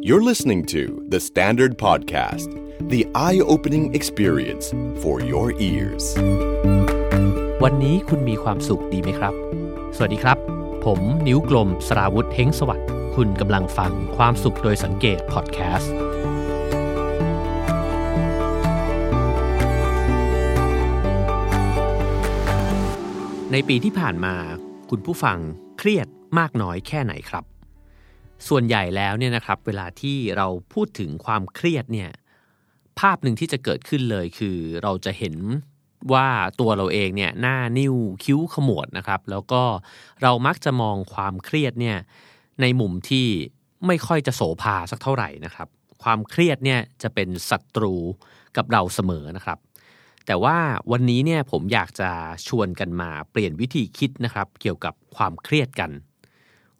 You're listening to The Standard Podcast, the eye opening experience for your ears. วันนี้คุณมีความสุขดีไหมครับ สวัสดีครับ ผมนิ้วกลมสราวุธเฮงสวัสดิ์คุณกำลังฟังความสุขโดยสังเกตพอดแคสต์ในปีที่ผ่านมา คุณผู้ฟังเครียดมากน้อยแค่ไหนครับ ส่วนใหญ่แล้วเนี่ยนะครับเวลาที่เราพูดถึงความเครียดเนี่ยภาพหนึ่งที่จะเกิดขึ้นเลยคือเราจะเห็นว่าตัวเราเองเนี่ยหน้านิ้วคิ้วขมวดนะครับ แล้วก็เรามักจะมองความเครียดเนี่ยในมุมที่ไม่ค่อยจะโสภาสักเท่าไหร่นะครับ ความเครียดเนี่ยจะเป็นศัตรูกับเราเสมอนะครับ แต่ว่าวันนี้เนี่ยผมอยากจะชวนกันมาเปลี่ยนวิธีคิดนะครับ เกี่ยวกับความเครียดกัน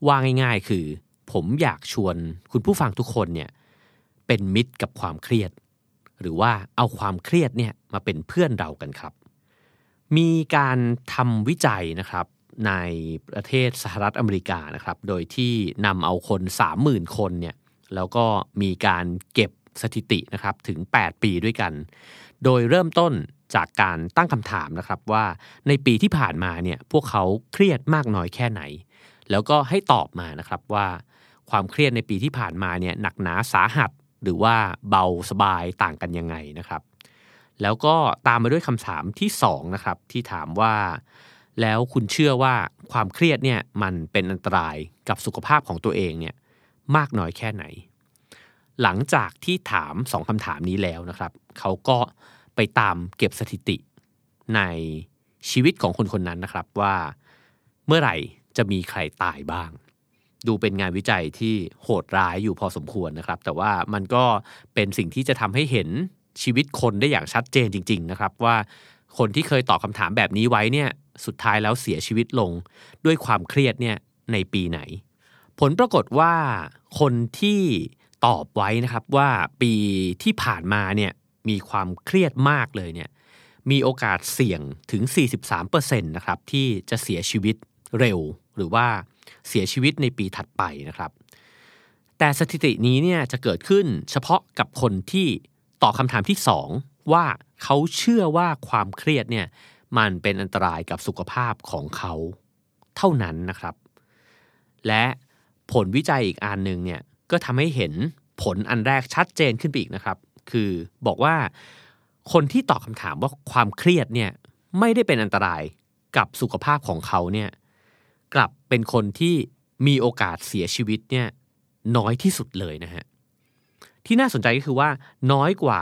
ว่าง่าย ๆ คือ ผมอยากชวนคุณผู้ฟังทุกคนเนี่ยเป็นมิตรกับความเครียด หรือว่าเอาความเครียดเนี่ยมาเป็นเพื่อนเรากันครับ มีการทำวิจัยนะครับในประเทศสหรัฐอเมริกานะครับ โดยที่นำเอาคน 30,000 คนเนี่ยแล้วก็มีการเก็บสถิตินะครับถึง 8 ปีด้วยกัน โดยเริ่มต้นจากการตั้งคำถามนะครับว่าในปีที่ผ่านมาเนี่ยพวกเขาเครียดมากน้อยแค่ไหน แล้วก็ให้ตอบมานะครับว่าความเครียดในปีที่ผ่านมาเนี่ยหนักหนาสาหัสหรือว่าเบาสบายต่างกันยังไงนะครับ แล้วก็ตามมาด้วยคำถามที่2นะครับที่ถามว่า แล้วคุณเชื่อว่าความเครียดเนี่ยมันเป็นอันตรายกับสุขภาพของตัวเองเนี่ยมากน้อยแค่ไหน หลังจากที่ถามสองคำถามนี้แล้วนะครับ เขาก็ไปตามเก็บสถิติในชีวิตของคนคนนั้นนะครับว่า เมื่อไหร่ จะมีใครตายบ้าง ดูเป็นงานวิจัยที่โหดร้ายอยู่พอสมควรนะครับ แต่ว่ามันก็เป็นสิ่งที่จะทำให้เห็นชีวิตคนได้อย่างชัดเจนจริง ๆ นะครับ ว่าคนที่เคยตอบคำถามแบบนี้ไว้เนี่ยสุดท้ายแล้วเสียชีวิตลงด้วยความเครียดเนี่ยในปีไหน ผลปรากฏว่าคนที่ตอบไว้นะครับว่าปีที่ผ่านมาเนี่ยมีความเครียดมากเลยเนี่ยมีโอกาสเสี่ยงถึง 43%นะครับที่จะเสียชีวิตเร็ว หรือว่าเสียชีวิตในปีถัดไปนะครับ แต่สถิตินี้เนี่ยจะเกิดขึ้นเฉพาะกับคนที่ตอบคำถามที่ 2 ว่าเขาเชื่อว่าความเครียดเนี่ยมันเป็นอันตรายกับสุขภาพของเขาเท่านั้นนะครับ และผลวิจัยอีกอันหนึ่งเนี่ยก็ทำให้เห็นผลอันแรกชัดเจนขึ้นไปอีกนะครับ คือบอกว่าคนที่ตอบคำถามว่าความเครียดเนี่ยไม่ได้เป็นอันตรายกับสุขภาพของเขาเนี่ย กลับเป็นคนที่มีโอกาสเสียชีวิตเนี่ยน้อยที่สุดเลยนะฮะที่น่าสนใจก็คือว่าน้อยกว่า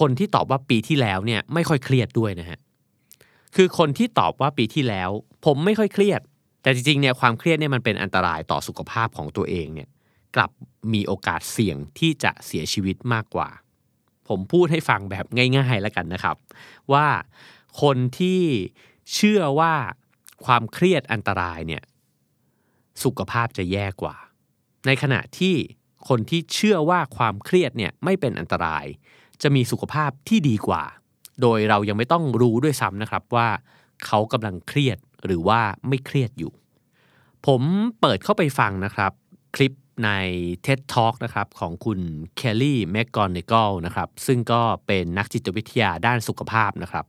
คนที่ตอบว่าปีที่แล้วเนี่ยไม่ค่อยเครียดด้วยนะฮะคือคนที่ตอบว่าปีที่แล้ว ผมไม่ค่อยเครียด แต่จริงๆเนี่ยความเครียดเนี่ยมันเป็นอันตรายต่อสุขภาพของตัวเองเนี่ยกลับมีโอกาสเสี่ยงที่จะเสียชีวิตมากกว่า ผมพูดให้ฟังแบบง่ายๆแล้วกันนะครับ ว่าคนที่เชื่อว่า ความเครียดอันตรายเนี่ยสุขภาพจะแย่กว่า ในขณะที่คนที่เชื่อว่าความเครียดเนี่ยไม่เป็นอันตราย จะมีสุขภาพที่ดีกว่า โดยเรายังไม่ต้องรู้ด้วยซ้ำนะครับว่า เขากำลังเครียดหรือว่าไม่เครียดอยู่ ผมเปิดเข้าไปฟังนะครับคลิปใน TED Talk นะครับของคุณเคลลี่แมกกอนเนกลนะครับซึ่งก็เป็นนักจิตวิทยาด้านสุขภาพนะครับ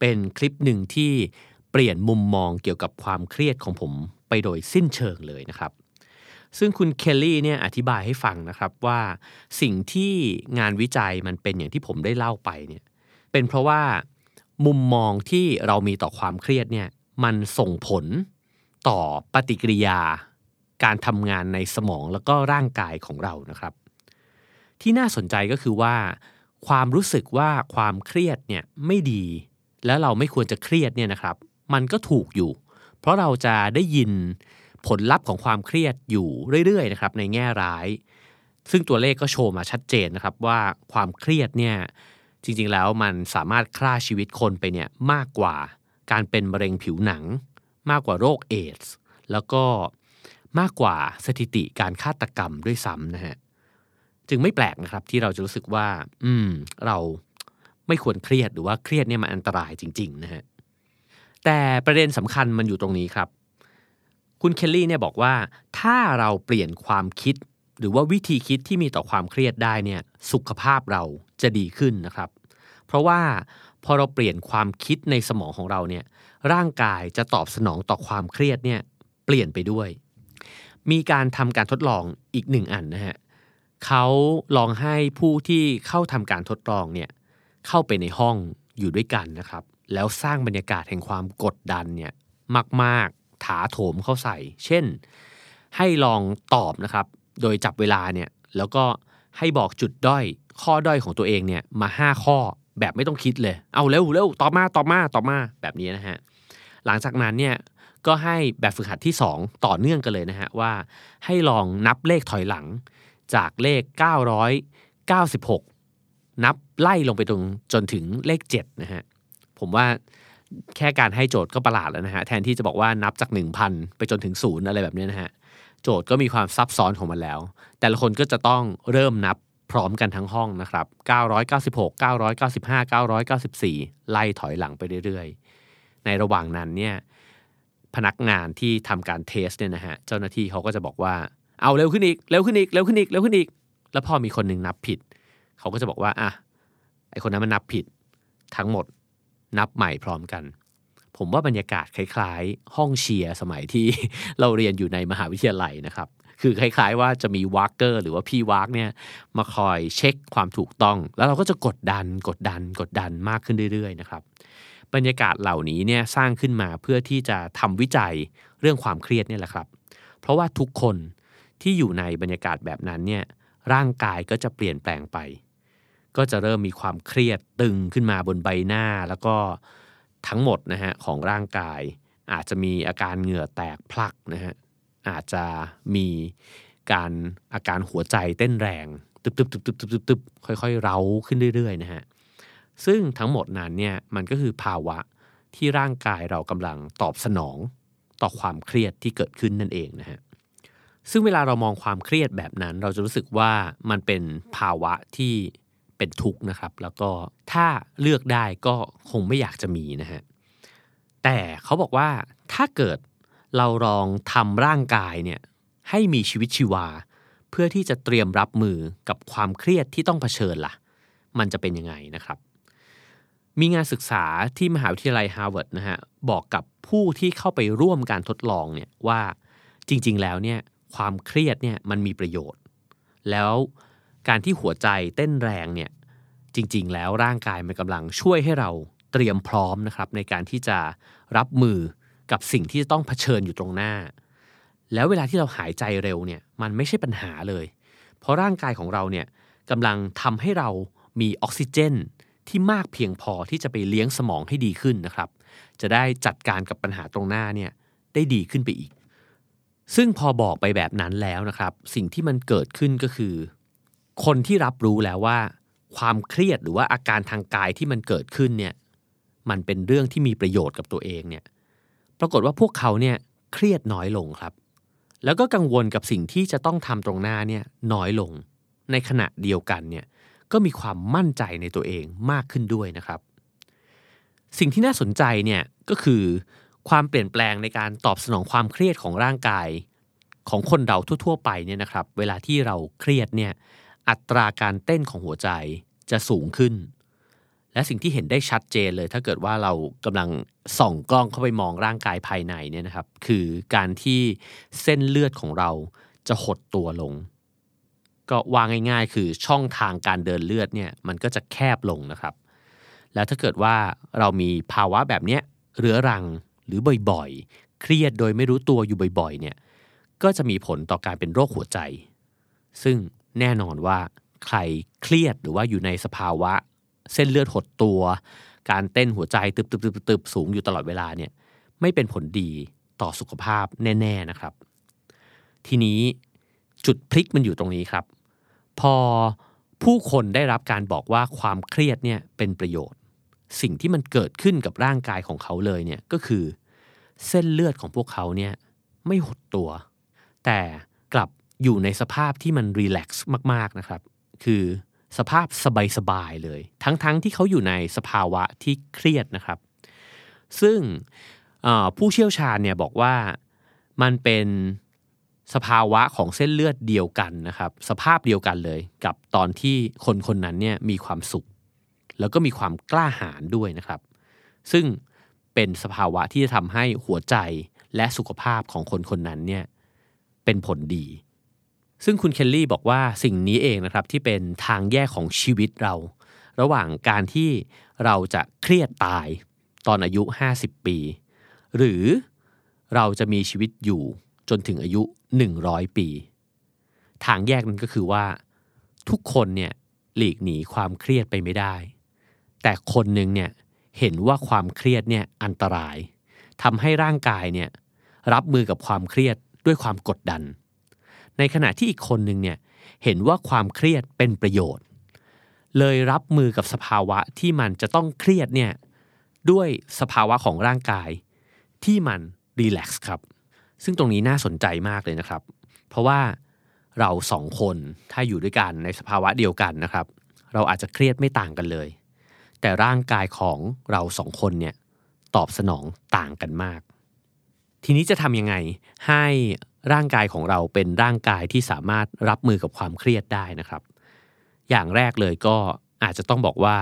เป็นคลิปหนึ่งที่ เปลี่ยนมุมมองเกี่ยวกับความเครียดของผมไปโดยสิ้นเชิงเลยนะครับ ซึ่งคุณเคลลี่เนี่ยอธิบายให้ฟังนะครับว่าสิ่งที่งานวิจัยมันเป็นอย่างที่ผมได้เล่าไปเนี่ยเป็นเพราะว่ามุมมองที่เรามีต่อความเครียดเนี่ยมันส่งผลต่อปฏิกิริยา การทำงานในสมองแล้วก็ร่างกายของเรานะครับ ที่น่าสนใจก็คือว่า ความรู้สึกว่าความเครียดเนี่ยไม่ดี แล้วเราไม่ควรจะเครียดเนี่ยนะครับ มันก็ถูกอยู่ เพราะเราจะได้ยินผลลัพธ์ของความเครียดอยู่เรื่อยๆนะครับในแง่ร้าย ซึ่งตัวเลขก็โชว์มาชัดเจนนะครับว่าความเครียดเนี่ยจริงๆแล้วมันสามารถฆ่าชีวิตคนไปเนี่ยมากกว่าการเป็นมะเร็งผิวหนัง มากกว่าโรคเอดส์แล้วก็มากกว่าสถิติการฆาตกรรมด้วยซ้ำนะฮะจึงไม่แปลกนะครับที่เราจะรู้สึกว่า อืม เราไม่ควรเครียดหรือว่าเครียดเนี่ยมันอันตรายจริง ๆ นะฮะ แต่ประเด็นสำคัญมันอยู่ตรงนี้ครับ คุณเคลลี่เนี่ยบอกว่า ถ้าเราเปลี่ยนความคิด หรือว่าวิธีคิดที่มีต่อความเครียดได้เนี่ยสุขภาพเราจะดีขึ้นนะครับ เพราะว่าพอเราเปลี่ยนความคิดในสมองของเราเนี่ยร่างกายจะตอบสนองต่อความเครียดเนี่ยเปลี่ยนไปด้วย มีการทำการทดลองอีกหนึ่งอันนะฮะเขาลองให้ผู้ที่เข้าทำการทดลองเนี่ยเข้าไปในห้องอยู่ด้วยกันนะครับ แล้วสร้างบรรยากาศแห่งความกดดันเนี่ยมากๆ ถาโถมเข้าใส่ เช่น ให้ลองตอบนะครับ โดยจับเวลาเนี่ยแล้วก็ให้บอกจุดด้อย ข้อด้อยของตัวเองเนี่ยมา 5 ข้อแบบไม่ต้องคิดเลย เอาเร็วเร็วตอบมาตอบมาตอบมาแบบนี้นะฮะ หลังจากนั้นเนี่ยก็ให้แบบฝึกหัดที่ 2 ต่อเนื่องกันเลยนะฮะว่า ให้ลองนับเลขถอยหลังจากเลข 996 นับไล่ลงไปตรงจนถึงเลข7นะฮะ ผมว่าแค่การให้โจทย์ก็ประหลาดแล้วนะฮะ แทนที่จะบอกว่านับจาก 1,000 ไปจนถึงศูนย์อะไรแบบนี้นะฮะ โจทย์ก็มีความซับซ้อนของมันแล้ว แต่ละคนก็จะต้องเริ่มนับพร้อมกันทั้งห้องนะครับ 996 995 994 ไล่ถอยหลังไปเรื่อยๆ ในระหว่างนั้นเนี่ยพนักงานที่ทำการ test เนี่ยนะฮะ เจ้าหน้าที่เขาก็จะบอกว่า เอาเร็วขึ้นอีก เร็วขึ้นอีก เร็วขึ้นอีก เร็วขึ้นอีก แล้วพอมีคนหนึ่งนับผิด เขาก็จะบอกว่า อะ ไอ้คนนั้นมันนับผิด ทั้งหมด นับใหม่พร้อมกัน ผมว่าบรรยากาศคล้ายๆ ห้องเชียร์สมัยที่เราเรียนอยู่ในมหาวิทยาลัยนะครับ คือคล้ายๆว่าจะมีว้ากเกอร์หรือว่าพี่ว้ากเนี่ยมาคอยเช็คความถูกต้อง แล้วเราก็จะกดดันกดดันกดดันมากขึ้นเรื่อยๆนะครับบรรยากาศเหล่านี้เนี่ยสร้างขึ้นมาเพื่อที่จะทำวิจัยเรื่องความเครียดเนี่ยแหละครับ เพราะว่าทุกคนที่อยู่ในบรรยากาศแบบนั้นเนี่ยร่างกายก็จะเปลี่ยนแปลงไป ก็จะเริ่มมีความเครียดตึงขึ้นมาบนใบหน้า แล้วก็ทั้งหมดนะฮะของร่างกาย อาจจะมีอาการเหงื่อแตกพลักนะฮะอาจจะมีการอาการหัวใจเต้นแรงตึบตึบตึบตึบตึบตึบตึบค่อยๆ เร้าขึ้นเรื่อยๆนะฮะซึ่งทั้งหมดนั้นเนี่ยมันก็คือภาวะที่ร่างกายเรากำลังตอบสนองต่อความเครียดที่เกิดขึ้นนั่นเองนะฮะซึ่งเวลาเรามองความเครียดแบบนั้น เราจะรู้สึกว่ามันเป็นภาวะที่ เป็นทุกข์นะครับ แล้วก็ถ้าเลือกได้ก็คงไม่อยากจะมีนะฮะแต่เขาบอกว่าถ้าเกิดเราลองทำร่างกายเนี่ยให้มีชีวิตชีวา เพื่อที่จะเตรียมรับมือกับความเครียดที่ต้องเผชิญล่ะ มันจะเป็นยังไงนะครับ มีงานศึกษาที่มหาวิทยาลัยฮาร์วาร์ดนะฮะบอกกับผู้ที่เข้าไปร่วมการทดลองเนี่ยว่าจริงๆแล้วเนี่ยความเครียดเนี่ยมันมีประโยชน์ แล้ว การที่หัวใจเต้นแรงเนี่ยจริง ๆ แล้วร่างกายมันกำลังช่วยให้เราเตรียมพร้อมนะครับในการที่จะรับมือกับสิ่งที่จะต้องเผชิญอยู่ตรงหน้า แล้วเวลาที่เราหายใจเร็วเนี่ยมันไม่ใช่ปัญหาเลย เพราะร่างกายของเราเนี่ยกำลังทำให้เรามีออกซิเจนที่มากเพียงพอที่จะไปเลี้ยงสมองให้ดีขึ้นนะครับ จะได้จัดการกับปัญหาตรงหน้าเนี่ยได้ดีขึ้นไปอีก ซึ่งพอบอกไปแบบนั้นแล้วนะครับ สิ่งที่มันเกิดขึ้นก็คือ คนที่รับรู้แล้วว่า ความเครียดหรือว่าอาการทางกายที่มันเกิดขึ้นเนี่ยมันเป็นเรื่องที่มีประโยชน์กับตัวเองเนี่ยปรากฏว่าพวกเขาเนี่ยเครียดน้อยลงครับ แล้วก็กังวลกับสิ่งที่จะต้องทำตรงหน้าเนี่ยน้อยลง ในขณะเดียวกันเนี่ยก็มีความมั่นใจในตัวเองมากขึ้นด้วยนะครับ สิ่งที่น่าสนใจเนี่ยก็คือความเปลี่ยนแปลงในการตอบสนองความเครียดของร่างกายของคนเราทั่ว ๆ ไปเนี่ยนะครับ เวลาที่เราเครียดเนี่ย อัตราการเต้นของหัวใจจะสูงขึ้น และสิ่งที่เห็นได้ชัดเจนเลย ถ้าเกิดว่าเรากำลังส่องกล้องเข้าไปมองร่างกายภายในเนี่ยนะครับ คือการที่เส้นเลือดของเราจะหดตัวลง ก็วางง่ายๆ คือช่องทางการเดินเลือดเนี่ยมันก็จะแคบลงนะครับ แล้วถ้าเกิดว่าเรามีภาวะแบบเนี้ยเรื้อรังหรือบ่อยๆ เครียดโดยไม่รู้ตัวอยู่บ่อยๆ เนี่ย ก็จะมีผลต่อการเป็นโรคหัวใจ ซึ่ง แน่นอนว่าใครเครียดหรือว่าอยู่ในสภาวะ เส้นเลือดหดตัว การเต้นหัวใจตึบตึบตึบตึบสูงอยู่ตลอดเวลาเนี่ยไม่เป็นผลดีต่อสุขภาพแน่ๆนะครับ ทีนี้จุดพลิกมันอยู่ตรงนี้ครับ พอผู้คนได้รับการบอกว่าความเครียดเนี่ยเป็นประโยชน์ สิ่งที่มันเกิดขึ้นกับร่างกายของเขาเลยเนี่ยก็คือ เส้นเลือดของพวกเขาเนี่ยไม่หดตัว แต่ อยู่ในสภาพที่มันรีแลกซ์มากๆนะครับ คือสภาพสบายๆเลย ทั้งๆทที่เขาอยู่ในสภาวะที่เครียดนะครับ ซึ่งผู้เชี่ยวชาญเนี่ยบอกว่ามันเป็นสภาวะของเส้นเลือดเดียวกันนะครับ สภาพเดียวกันเลยกับตอนที่คนคนนั้นเนี่ยมีความสุข แล้วก็มีความกล้าหาญด้วยนะครับ ซึ่งเป็นสภาวะที่จะทำให้หัวใจและสุขภาพของคนคนนั้นเนี่ยเป็นผลดี ซึ่งคุณเคลลี่บอกว่าสิ่งนี้เองนะครับที่เป็นทางแยกของชีวิตเรา ระหว่างการที่เราจะเครียดตายตอนอายุ 50 ปี หรือเราจะมีชีวิตอยู่จนถึงอายุ 100 ปี ทางแยกนั้นก็คือว่า ทุกคนเนี่ยหลีกหนีความเครียดไปไม่ได้ แต่คนหนึ่งเนี่ยเห็นว่าความเครียดเนี่ยอันตรายทำให้ร่างกายเนี่ยรับมือกับความเครียดด้วยความกดดัน ในขณะที่อีกคนหนึ่งเนี่ยเห็นว่าความเครียดเป็นประโยชน์ เลยรับมือกับสภาวะที่มันจะต้องเครียดเนี่ยด้วยสภาวะของร่างกาย ที่มันรีแลกซ์ครับ ซึ่งตรงนี้น่าสนใจมากเลยนะครับ เพราะว่าเราสองคนถ้าอยู่ด้วยกันในสภาวะเดียวกันนะครับ เราอาจจะเครียดไม่ต่างกันเลย แต่ร่างกายของเราสองคนเนี่ยตอบสนองต่างกันมาก ทีนี้จะทำยังไงให้ร่างกายของเราเป็นร่างกายที่สามารถรับมือกับความเครียดได้นะครับ อย่างแรกเลยก็อาจจะต้องบอกว่า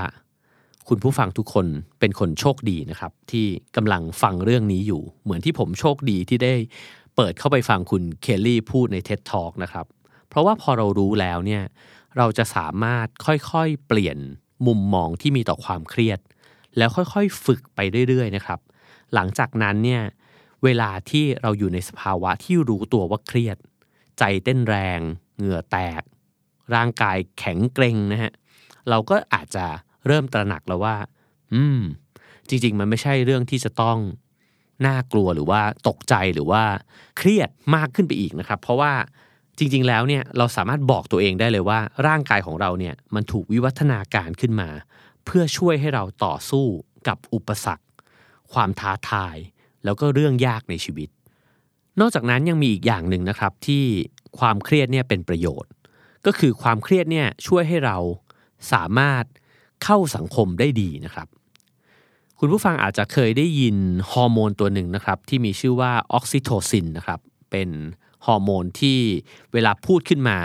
คุณผู้ฟังทุกคนเป็นคนโชคดีนะครับ ที่กำลังฟังเรื่องนี้อยู่ เหมือนที่ผมโชคดีที่ได้เปิดเข้าไปฟังคุณเคลลี่พูดใน TED Talk นะครับ เพราะว่าพอเรารู้แล้วเนี่ยเราจะสามารถค่อยๆเปลี่ยนมุมมองที่มีต่อความเครียด แล้วค่อยๆฝึกไปเรื่อยๆนะครับ หลังจากนั้นเนี่ย เวลาที่เราอยู่ในสภาวะที่รู้ตัวว่าเครียด ใจเต้นแรง เหงื่อแตก ร่างกายแข็งเกร็งนะฮะเราก็อาจจะเริ่มตระหนักแล้วว่า อืม จริง ๆ มันไม่ใช่เรื่องที่จะต้องน่ากลัวหรือว่าตกใจหรือว่าเครียดมากขึ้นไปอีกนะครับ เพราะว่าจริง ๆ แล้วเนี่ยเราสามารถบอกตัวเองได้เลยว่า ร่างกายของเราเนี่ยมันถูกวิวัฒนาการขึ้นมา เพื่อช่วยให้เราต่อสู้กับอุปสรรค ความท้าทาย แล้วก็เรื่องยากในชีวิต นอกจากนั้นยังมีอีกอย่างหนึ่งนะครับที่ความเครียดเนี่ยเป็นประโยชน์ ก็คือความเครียดเนี่ยช่วยให้เราสามารถเข้าสังคมได้ดีนะครับ คุณผู้ฟังอาจจะเคยได้ยินฮอร์โมนตัวหนึ่งนะครับที่มีชื่อว่าออกซิโทซินนะครับเป็นฮอร์โมนที่เวลาพูดขึ้นมา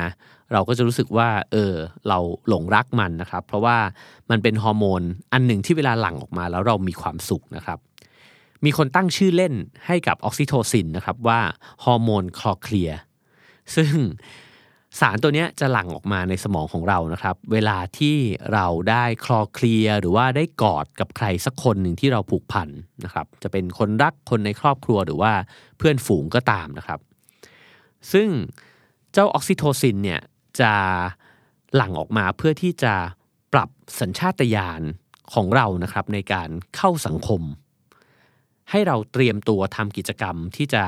เราก็จะรู้สึกว่าเออเราหลงรักมันนะครับ เพราะว่ามันเป็นฮอร์โมนอันหนึ่งที่เวลาหลั่งออกมาแล้วเรามีความสุขนะครับ มีคนตั้งชื่อเล่นให้กับออกซิโทซินนะครับว่าฮอร์โมนคลอเคลียซึ่งสารตัวนี้จะหลั่งออกมาในสมองของเรานะครับ เวลาที่เราได้คลอเคลียหรือว่าได้กอดกับใครสักคนหนึ่งที่เราผูกพันนะครับ จะเป็นคนรักคนในครอบครัวหรือว่าเพื่อนฝูงก็ตามนะครับ ซึ่งเจ้าออกซิโทซินเนี่ยจะหลั่งออกมาเพื่อที่จะปรับสัญชาตญาณของเรานะครับในการเข้าสังคม ให้เราเตรียมตัวทำกิจกรรมที่จะ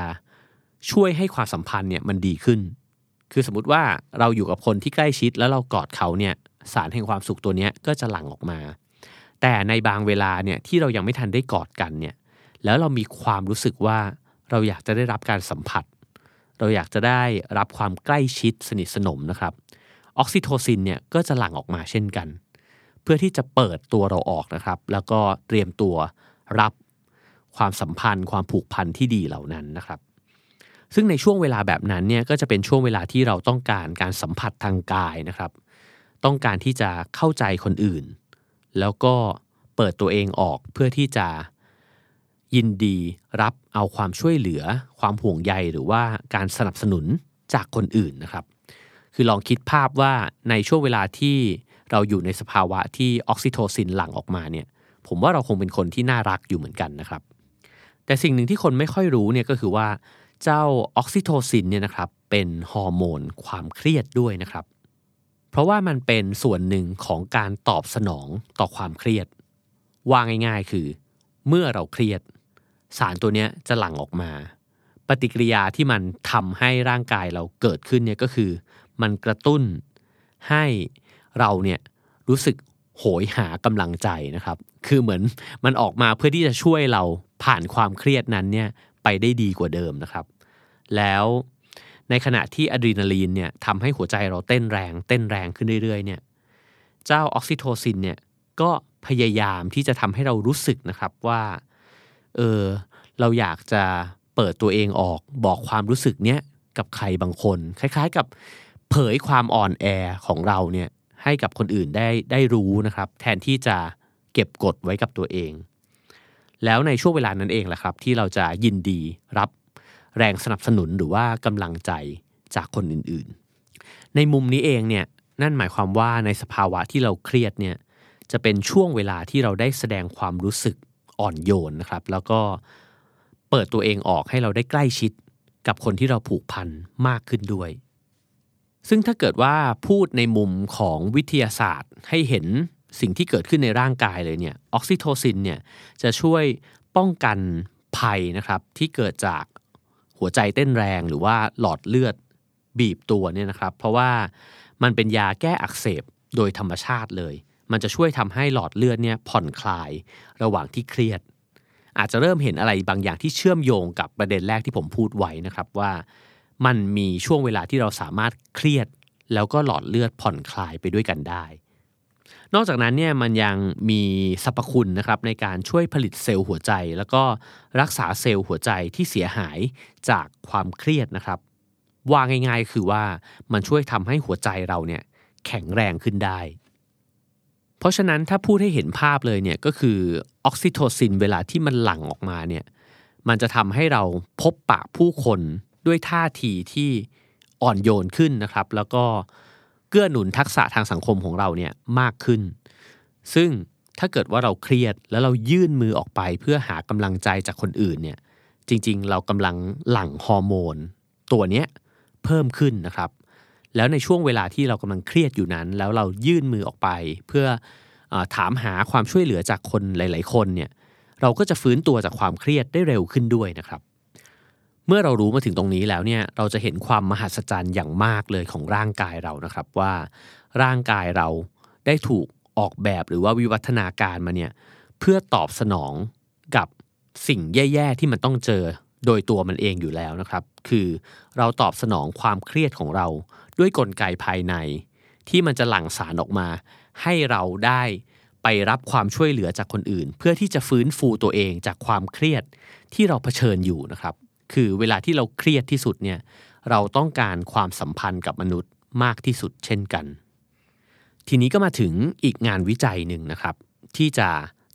ช่วยให้ความสัมพันธ์เนี่ยมันดีขึ้น คือสมมติว่าเราอยู่กับคนที่ใกล้ชิดแล้วเรากอดเขาเนี่ยสารแห่งความสุขตัวเนี้ยก็จะหลั่งออกมา แต่ในบางเวลาเนี่ยที่เรายังไม่ทันได้กอดกันเนี่ยแล้วเรามีความรู้สึกว่าเราอยากจะได้รับการสัมผัส เราอยากจะได้รับความใกล้ชิดสนิทสนมนะครับ ออกซิโทซินเนี่ยก็จะหลั่งออกมาเช่นกัน เพื่อที่จะเปิดตัวเราออกนะครับ แล้วก็เตรียมตัวรับ ความสัมพันธ์ ความผูกพันที่ดีเหล่านั้นนะครับ ซึ่งในช่วงเวลาแบบนั้นเนี่ยก็จะเป็นช่วงเวลาที่เราต้องการการสัมผัสทางกายนะครับ ต้องการที่จะเข้าใจคนอื่น แล้วก็เปิดตัวเองออกเพื่อที่จะยินดีรับเอาความช่วยเหลือ ความห่วงใยหรือว่าการสนับสนุนจากคนอื่นนะครับ คือลองคิดภาพว่าในช่วงเวลาที่เราอยู่ในสภาวะที่ออกซิโทซินหลั่งออกมาเนี่ย ผมว่าเราคงเป็นคนที่น่ารักอยู่เหมือนกันนะครับ แต่สิ่งหนึ่งที่คนไม่ค่อยรู้เนี่ยก็คือว่าเจ้าออกซิโทซินเนี่ยนะครับเป็นฮอร์โมนความเครียดด้วยนะครับ เพราะว่ามันเป็นส่วนหนึ่งของการตอบสนองต่อความเครียดว่าง่ายๆ คือ เมื่อเราเครียด สารตัวนี้จะหลั่งออกมา ปฏิกิริยาที่มันทำให้ร่างกายเราเกิดขึ้นเนี่ยก็คือ มันกระตุ้นให้เราเนี่ยรู้สึกโหยหากำลังใจนะครับ คือเหมือนมันออกมาเพื่อที่จะช่วยเรา ผ่านความเครียดนั้นเนี่ยไปได้ดีกว่าเดิมนะครับ แล้วในขณะที่อะดรีนาลีนเนี่ยทำให้หัวใจเราเต้นแรง เต้นแรงขึ้นเรื่อยๆเนี่ยเจ้าออกซิโทซินเนี่ยก็พยายามที่จะทำให้เรารู้สึกนะครับว่าเออเราอยากจะเปิดตัวเองออกบอกความรู้สึกเนี้ยกับใครบางคน คล้ายๆกับเผยความอ่อนแอของเราเนี่ยให้กับคนอื่นได้ได้รู้นะครับ แทนที่จะเก็บกดไว้กับตัวเอง แล้วในช่วงเวลานั้นเองแหละครับ ที่เราจะยินดีรับแรงสนับสนุนหรือว่ากำลังใจจากคนอื่นๆ ในมุมนี้เองเนี่ยนั่นหมายความว่าในสภาวะที่เราเครียดเนี่ยจะเป็นช่วงเวลาที่เราได้แสดงความรู้สึกอ่อนโยนนะครับ แล้วก็เปิดตัวเองออกให้เราได้ใกล้ชิดกับคนที่เราผูกพันมากขึ้นด้วย ซึ่งถ้าเกิดว่าพูดในมุมของวิทยาศาสตร์ให้เห็น สิ่งที่เกิดขึ้นในร่างกายเลยเนี่ยออกซิโทซินเนี่ยจะช่วยป้องกันภัยนะครับที่เกิดจากหัวใจเต้นแรงหรือว่าหลอดเลือดบีบตัวเนี่ยนะครับ เพราะว่ามันเป็นยาแก้อักเสบโดยธรรมชาติเลย มันจะช่วยทำให้หลอดเลือดเนี่ยผ่อนคลายระหว่างที่เครียด อาจจะเริ่มเห็นอะไรบางอย่างที่เชื่อมโยงกับประเด็นแรกที่ผมพูดไว้นะครับว่า มันมีช่วงเวลาที่เราสามารถเครียด แล้วก็หลอดเลือดผ่อนคลายไปด้วยกันได้ นอกจากนั้นเนี่ยมันยังมีสรรพคุณนะครับในการช่วยผลิตเซลล์หัวใจ แล้วก็รักษาเซลล์หัวใจที่เสียหายจากความเครียดนะครับว่าง่ายๆ คือว่ามันช่วยทำให้หัวใจเราเนี่ยแข็งแรงขึ้นได้ เพราะฉะนั้นถ้าพูดให้เห็นภาพเลยเนี่ยก็คือออกซิโทซินเวลาที่มันหลั่งออกมาเนี่ยมันจะทำให้เราพบปะผู้คนด้วยท่าทีที่อ่อนโยนขึ้นนะครับ แล้วก็ กื้อหนุนทักษะทางสังคมของเราเนี่ยมากขึ้น ซึ่งถ้าเกิดว่าเราเครียดแล้วเรายื่นมือออกไปเพื่อหากำลังใจจากคนอื่นเนี่ยจริงๆ เรากำลังหลั่งฮอร์โมน ตัวเนี้ยเพิ่มขึ้นนะครับ แล้วในช่วงเวลาที่เรากำลังเครียดอยู่นั้น แล้วเรายื่นมือออกไป เพื่ออถามหาความช่วยเหลือจากคนหลาย ๆ คนเนี่ยเราก็จะฟื้นตัวจากความเครียดได้เร็วขึ้นด้วยนะครับ เมื่อเรารู้มาถึงตรงนี้แล้วเนี่ยเราจะเห็นความมหัศจรรย์อย่างมากเลยของร่างกายเรานะครับว่าร่างกายเราได้ถูกออกแบบหรือว่าวิวัฒนาการมาเนี่ยเพื่อตอบสนองกับสิ่งแย่ๆที่มันต้องเจอโดยตัวมันเองอยู่แล้วนะครับ คือเราตอบสนองความเครียดของเราด้วยกลไกภายใน ที่มันจะหลั่งสารออกมา ให้เราได้ไปรับความช่วยเหลือจากคนอื่น เพื่อที่จะฟื้นฟูตัวเองจากความเครียดที่เราเผชิญอยู่นะครับ คือเวลาที่เราเครียดที่สุดเนี่ยเราต้องการความสัมพันธ์กับมนุษย์มากที่สุดเช่นกัน ทีนี้ก็มาถึงอีกงานวิจัยหนึ่งนะครับ ที่จะ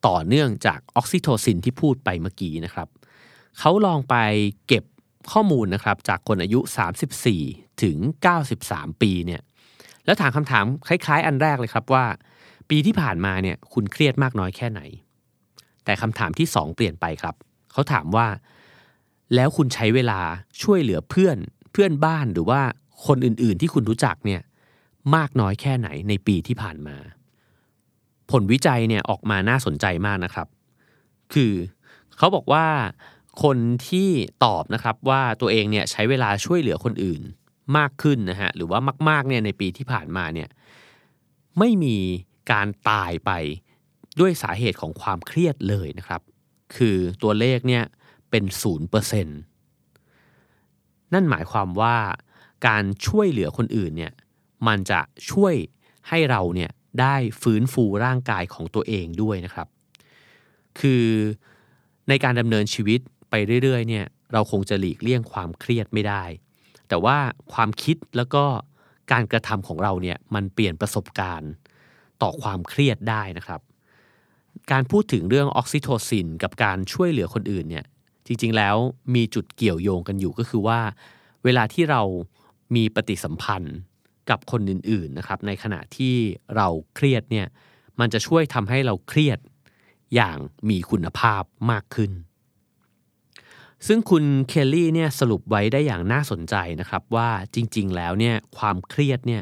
ต่อเนื่องจากออกซิโทซินที่พูดไปเมื่อกี้นะครับเขาลองไปเก็บข้อมูลนะครับจากคนอายุ 34 ถึง 93 ปีเนี่ยแล้วถามคำถามคล้ายๆ อันแรกเลยครับว่า ปีที่ผ่านมาเนี่ยคุณเครียดมากน้อยแค่ไหน แต่คำถามที่ 2 เปลี่ยนไปครับเขาถามว่า แล้วคุณใช้เวลาช่วยเหลือเพื่อนเพื่อนบ้านหรือว่าคนอื่นๆที่คุณรู้จักเนี่ยมากน้อยแค่ไหนในปีที่ผ่านมา ผลวิจัยเนี่ยออกมาน่าสนใจมากนะครับ คือเขาบอกว่าคนที่ตอบนะครับว่าตัวเองเนี่ยใช้เวลาช่วยเหลือคนอื่นมากขึ้นนะฮะหรือว่ามากๆเนี่ยในปีที่ผ่านมาเนี่ยไม่มีการตายไปด้วยสาเหตุของความเครียดเลยนะครับ คือตัวเลขเนี่ย เป็นศูนย์เปอร์เซ็นต์นั่นหมายความว่าการช่วยเหลือคนอื่นเนี่ยมันจะช่วยให้เราเนี่ยได้ฟื้นฟูร่างกายของตัวเองด้วยนะครับ คือในการดำเนินชีวิตไปเรื่อยๆเนี่ยเราคงจะหลีกเลี่ยงความเครียดไม่ได้ แต่ว่าความคิดแล้วก็การกระทำของเราเนี่ยมันเปลี่ยนประสบการณ์ต่อความเครียดได้นะครับ การพูดถึงเรื่องออกซิโทซินกับการช่วยเหลือคนอื่นเนี่ย จริงๆแล้วมีจุดเกี่ยวโยงกันอยู่ก็คือว่า เวลาที่เรามีปฏิสัมพันธ์กับคนอื่นๆนะครับในขณะที่เราเครียดเนี่ยมันจะช่วยทำให้เราเครียดอย่างมีคุณภาพมากขึ้น ซึ่งคุณเคลลี่เนี่ยสรุปไว้ได้อย่างน่าสนใจนะครับว่าจริงๆแล้วเนี่ยความเครียดเนี่ย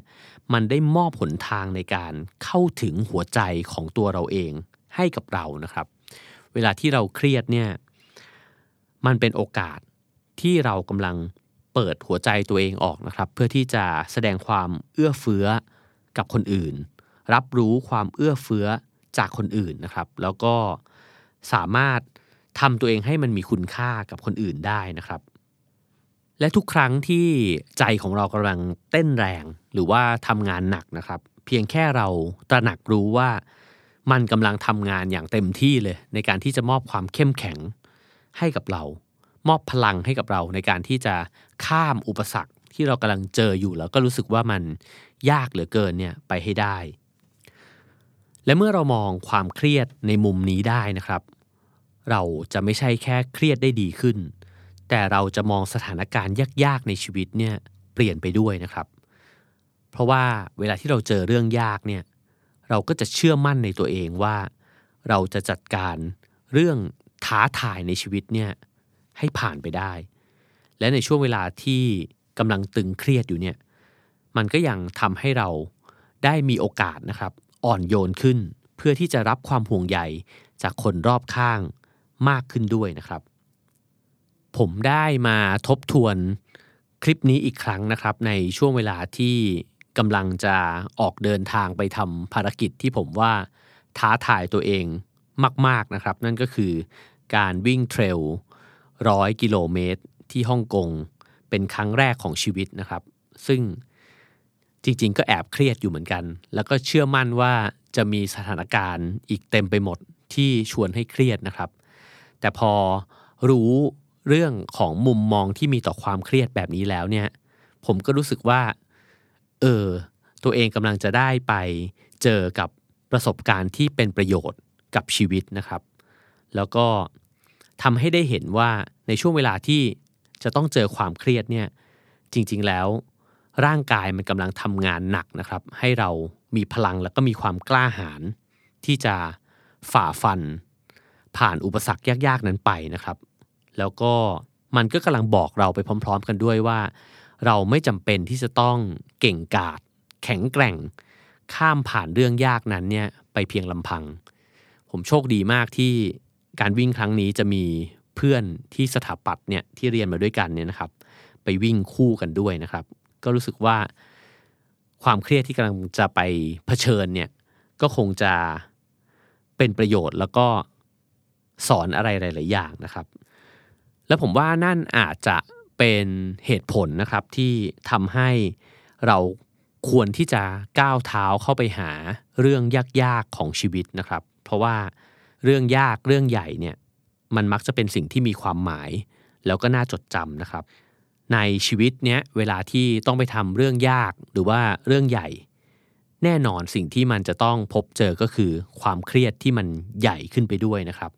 มันได้มอบผลทางในการเข้าถึงหัวใจของตัวเราเองให้กับเรานะครับ เวลาที่เราเครียดเนี่ย มันเป็นโอกาสที่เรากำลังเปิดหัวใจตัวเองออกนะครับ เพื่อที่จะแสดงความเอื้อเฟื้อกับคนอื่น รับรู้ความเอื้อเฟื้อจากคนอื่นนะครับ แล้วก็สามารถทำตัวเองให้มันมีคุณค่ากับคนอื่นได้นะครับ และทุกครั้งที่ใจของเรากำลังเต้นแรง หรือว่าทำงานหนักนะครับ เพียงแค่เราตระหนักรู้ว่ามันกำลังทำงานอย่างเต็มที่เลย ในการที่จะมอบความเข้มแข็ง ให้กับเรา มอบพลังให้กับเราในการที่จะข้ามอุปสรรคที่เรากำลังเจออยู่แล้วก็รู้สึกว่ามันยากเหลือเกินเนี่ยไปให้ได้ และเมื่อเรามองความเครียดในมุมนี้ได้นะครับ เราจะไม่ใช่แค่เครียดได้ดีขึ้น แต่เราจะมองสถานการณ์ยากๆในชีวิตเนี่ยเปลี่ยนไปด้วยนะครับ เพราะว่าเวลาที่เราเจอเรื่องยากเนี่ยเราก็จะเชื่อมั่นในตัวเองว่า เราจะจัดการเรื่อง ท้าทายในชีวิตเนี่ยให้ผ่านไปได้ และในช่วงเวลาที่กำลังตึงเครียดอยู่เนี่ยมันก็ยังทำให้เราได้มีโอกาสนะครับ อ่อนโยนขึ้น เพื่อที่จะรับความห่วงใยจากคนรอบข้างมากขึ้นด้วยนะครับ ผมได้มาทบทวนคลิปนี้อีกครั้งนะครับ ในช่วงเวลาที่กำลังจะออกเดินทางไปทำภารกิจที่ผมว่าท้าทายตัวเอง มาก ๆนะครับ นั่นก็คือการวิ่งเทรลร้อยกิโลเมตรที่ฮ่องกงเป็นครั้งแรกของชีวิตนะครับ ซึ่งจริงๆ ก็แอบเครียดอยู่เหมือนกัน แล้วก็เชื่อมั่นว่าจะมีสถานการณ์อีกเต็มไปหมดที่ชวนให้เครียดนะครับ แต่พอรู้เรื่องของมุมมองที่มีต่อความเครียดแบบนี้แล้วเนี่ย ผมก็รู้สึกว่า เออ ตัวเองกำลังจะได้ไปเจอกับประสบการณ์ที่เป็นประโยชน์ กับชีวิตนะครับ แล้วก็ทำให้ได้เห็นว่าในช่วงเวลาที่จะต้องเจอความเครียดเนี่ยจริงๆแล้วร่างกายมันกำลังทำงานหนักนะครับ ให้เรามีพลังแล้วก็มีความกล้าหาญที่จะฝ่าฟัน ผ่านอุปสรรคยากๆนั้นไปนะครับ แล้วก็มันก็กำลังบอกเราไปพร้อม ๆ กันด้วยว่า เราไม่จำเป็นที่จะต้องเก่งกาจแข็งแกร่ง ข้ามผ่านเรื่องยากนั้นเนี่ยไปเพียงลำพัง ผมโชคดีมากที่การวิ่งครั้งนี้จะมีเพื่อนที่สถาปัตย์เนี่ยที่เรียนมาด้วยกันเนี่ยนะครับ ไปวิ่งคู่กันด้วยนะครับ ก็รู้สึกว่าความเครียดที่กำลังจะไปเผชิญเนี่ยก็คงจะเป็นประโยชน์แล้วก็สอนอะไรหลาย ๆ อย่างนะครับ แล้วผมว่านั่นอาจจะเป็นเหตุผลนะครับที่ทำให้เราควรที่จะก้าวเท้าเข้าไปหาเรื่องยาก ๆ ของชีวิตนะครับ เพราะว่าเรื่องยากเรื่องใหญ่เนี่ยมันมักจะเป็นสิ่งที่มีความหมาย แล้วก็น่าจดจำนะครับ ในชีวิตเนี้ยเวลาที่ต้องไปทำเรื่องยากหรือว่าเรื่องใหญ่ แน่นอนสิ่งที่มันจะต้องพบเจอก็คือความเครียดที่มันใหญ่ขึ้นไปด้วยนะครับ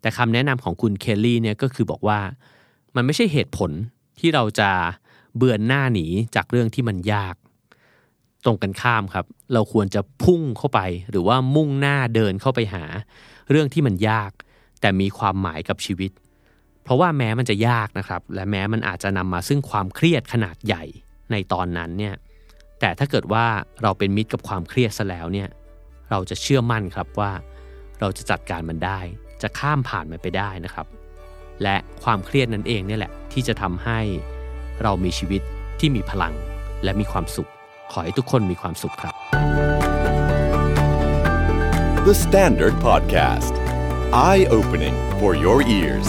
แต่คำแนะนำของคุณเคลลี่เนี่ยก็คือบอกว่ามันไม่ใช่เหตุผลที่เราจะเบือนหน้าหนีจากเรื่องที่มันยาก ตรงกันข้ามครับ เราควรจะพุ่งเข้าไป หรือว่ามุ่งหน้าเดินเข้าไปหา เรื่องที่มันยาก แต่มีความหมายกับชีวิต เพราะว่าแม้มันจะยากนะครับ และแม้มันอาจจะนำมาซึ่งความเครียดขนาดใหญ่ในตอนนั้นเนี่ยแต่ถ้าเกิดว่าเราเป็นมิตรกับความเครียดซะแล้วเนี่ยเราจะเชื่อมั่นครับว่า เราจะจัดการมันได้ จะข้ามผ่านมันไปได้นะครับ และความเครียดนั้นเองเนี่ยแหละที่จะทำให้เรามีชีวิตที่มีพลังและมีความสุข ขอให้ทุกคนมีความสุขครับ The Standard Podcast. Eye opening for your ears.